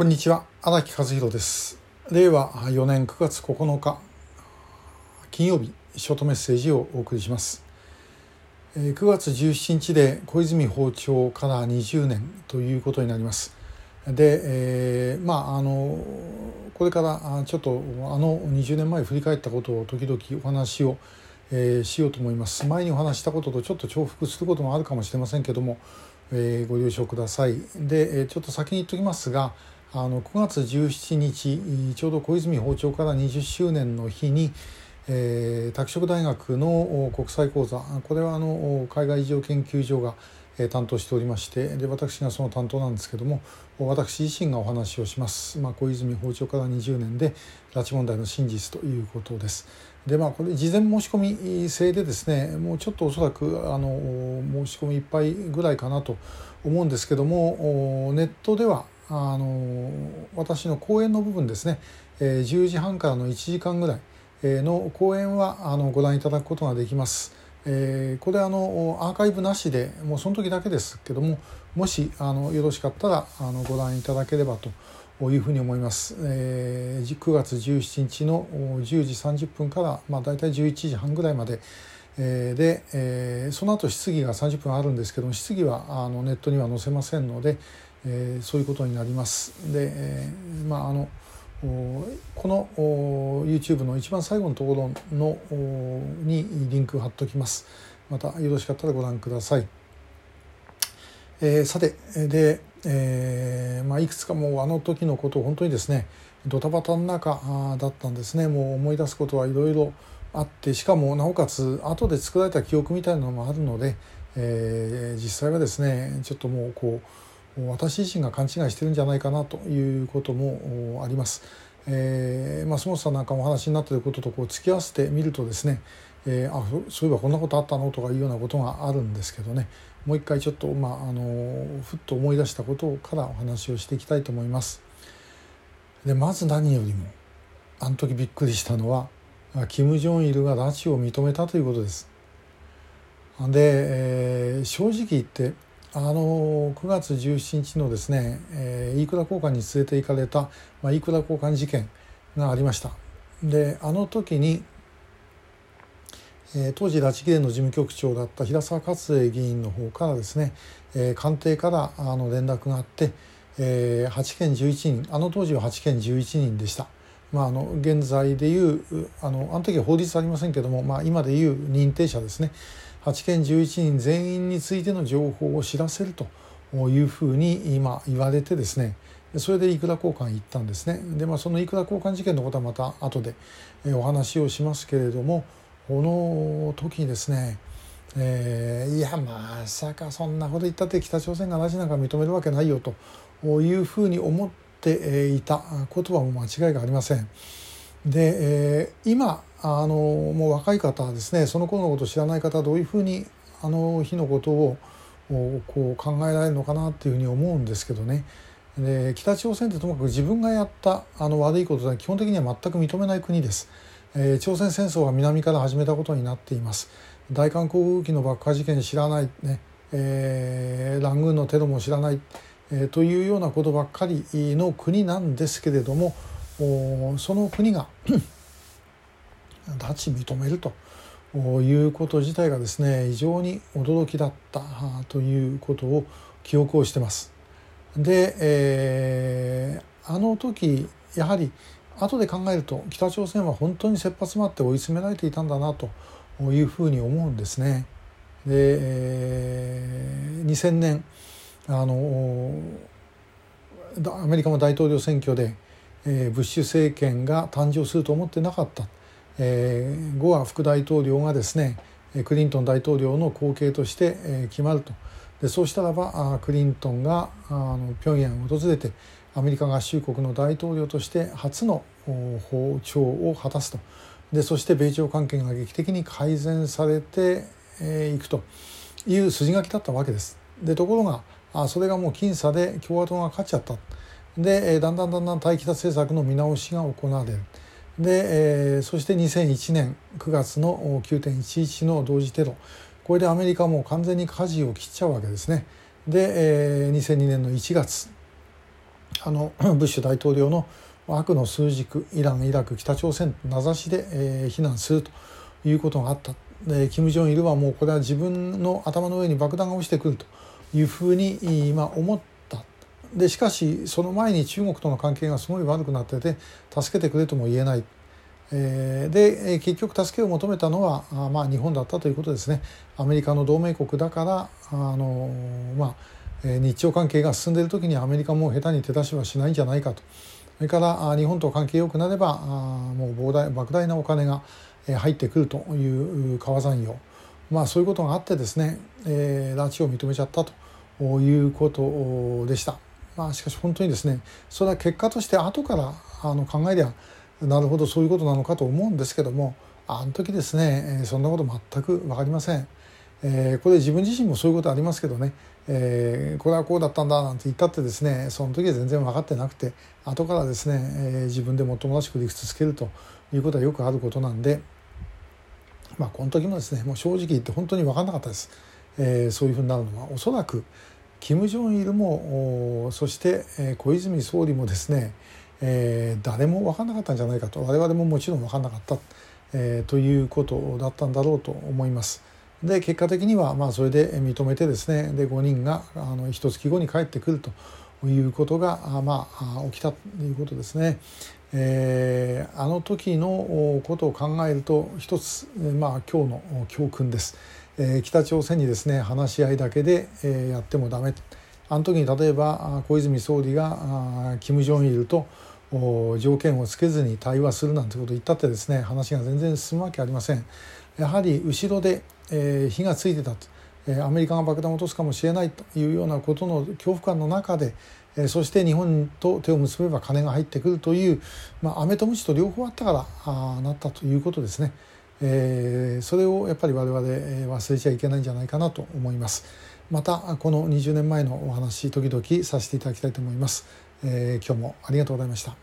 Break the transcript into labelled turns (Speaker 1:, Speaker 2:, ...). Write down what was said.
Speaker 1: こんにちは。荒木和弘です。令和4年9月9日金曜日ショートメッセージをお送りします。9月17日で小泉訪朝から20年ということになります。で、えー、まああのこれからちょっとあの20年前振り返ったことを時々お話を、えー、しようと思います。前にお話したこととちょっと重複することもあるかもしれませんけども、えー、ご了承ください。でちょっと先に言っておきますがあの9月17日ちょうど小泉訪朝から20周年の日に、えー、拓殖大学の国際講座これはあの海外事情研究所が担当しておりましてで私がその担当なんですけども私自身がお話をします、まあ、小泉訪朝から20年で拉致問題の真実ということです。でまあこれ事前申し込み制でですねもうちょっとおそらくあの申し込みいっぱいぐらいかなと思うんですけどもネットではあの私の講演の部分ですね、えー、10時半からの1時間ぐらいの講演はあのご覧いただくことができます。えー、これあのアーカイブなしでもうその時だけですけどももしあのよろしかったらあのご覧いただければというふうに思います。えー、9月17日の10時30分から、まあ、大体11時半ぐらいまで、えー、で、えー、その後質疑が30分あるんですけども質疑はあのネットには載せませんので、えー、そういうことになります。で、えー、まああのこの YouTube の一番最後のところのにリンクを貼っておきます。またよろしかったらご覧ください。えー、さてで、えーまあ、いくつかもうあの時のことを本当にですねドタバタの中だったんですねもう思い出すことはいろいろあってしかもなおかつ後で作られた記憶みたいなのもあるので、えー、実際はですねちょっともうこう私自身が勘違いしてるんじゃないかなということもあります。えー、松本さんなんかお話になっていることとこう突き合わせてみるとですね、えー、あそういえばこんなことあったのとかいうようなことがあるんですけどねもう一回ちょっと、まあ、あのふっと思い出したことからお話をしていきたいと思います。でまず何よりもあの時びっくりしたのは金正日が拉致を認めたということです。で、えー、正直言ってあの9月17日のですね、えー、飯倉交換に連れて行かれた、まあ、飯倉交換事件がありましたであの時に、えー、当時拉致議連の事務局長だった平沢勝栄議員の方からですね、えー、官邸からあの連絡があって、えー、8件11人あの当時は8件11人でした。まあ、あの現在でいうあのあの時は法律ありませんけども、まあ、今でいう認定者ですね8県11人全員についての情報を知らせるというふうに今言われてですねそれでいくら交換行ったんですねで、まあ、そのいくら交換事件のことはまた後でお話をしますけれどもこの時にですねえー、いやまさかそんなこと言ったって北朝鮮が拉致なんか認めるわけないよというふうに思っていたことはもう間違いがありません。で、えー、今あのもう若い方はですねその頃のことを知らない方はどういうふうにあの日のことをこう考えられるのかなっていうふうに思うんですけどね。で北朝鮮ってともかく自分がやったあの悪いことは基本的には全く認めない国です、えー、朝鮮戦争は南から始めたことになっています。大韓航空機の爆破事件知らないね、えー、ラングーンのテロも知らない、えー、というようなことばっかりの国なんですけれどもその国が拉致認めるということ自体がですね非常に驚きだったということを記憶をしてます。で、えー、あの時やはり後で考えると北朝鮮は本当に切羽詰まって追い詰められていたんだなというふうに思うんですね。で、えー、2000年あのアメリカの大統領選挙でえー、ブッシュ政権が誕生すると思ってなかった、えー、ゴア副大統領がですねクリントン大統領の後継として、えー、決まるとでそうしたらばクリントンがあの平壌を訪れてアメリカ合衆国の大統領として初の訪朝を果たすとでそして米朝関係が劇的に改善されてい、えー、くという筋書きだったわけです。でところがあそれがもう僅差で共和党が勝っちゃった。でだんだんだんだん対北政策の見直しが行われるで、えー、そして2001年9月の9.11の同時テロこれでアメリカも完全に舵を切っちゃうわけですね。で、えー、2002年の1月あの ブッシュ大統領の悪の数軸イランイラク北朝鮮名指しで、えー、非難するということがあったで金正日はもうこれは自分の頭の上に爆弾が落ちてくるというふうに今思ったでしかしその前に中国との関係がすごい悪くなってて助けてくれとも言えない。えー、で結局助けを求めたのはあ、まあ、日本だったということですねアメリカの同盟国だからあの、まあ、日朝関係が進んでいる時にアメリカも下手に手出しはしないんじゃないかとそれから日本と関係良くなればもう膨大莫大なお金が入ってくるという川山用まあそういうことがあってですね、えー、拉致を認めちゃったということでした。まあ、しかし本当にですねそれは結果として後からあの考えりゃなるほどそういうことなのかと思うんですけどもあの時ですねそんなこと全く分かりません。えー、これ自分自身もそういうことありますけどね、えー、これはこうだったんだなんて言ったってですねその時は全然分かってなくて後からですね、えー、自分でもっともらしく理屈つけるということはよくあることなんでまあこの時もですねもう正直言って本当に分かんなかったです、えー、そういうふうになるのはおそらく金正日もそして小泉総理もですね、えー、誰も分かんなかったんじゃないかと我々ももちろん分かんなかった、えー、ということだったんだろうと思います。で結果的にはまあそれで認めてですねで5人があの一月後に帰ってくるということがまあ起きたということですね。えー、あの時のことを考えると一つ、まあ、今日の教訓です、え、北朝鮮にですね話し合いだけで、え、やってもダメあの時に例えば小泉総理が金正日と条件をつけずに対話するなんてことを言ったってですね話が全然進むわけありません。やはり後ろでえ、火がついてたと、え、アメリカが爆弾を落とすかもしれないというようなことの恐怖感の中で、え、そして日本と手を結べば金が入ってくるという、まあ、飴と鞭と両方あったからあなったということですね。えー、それをやっぱり我々忘れちゃいけないんじゃないかなと思います。またこの20年前のお話時々させていただきたいと思います。えー、今日もありがとうございました。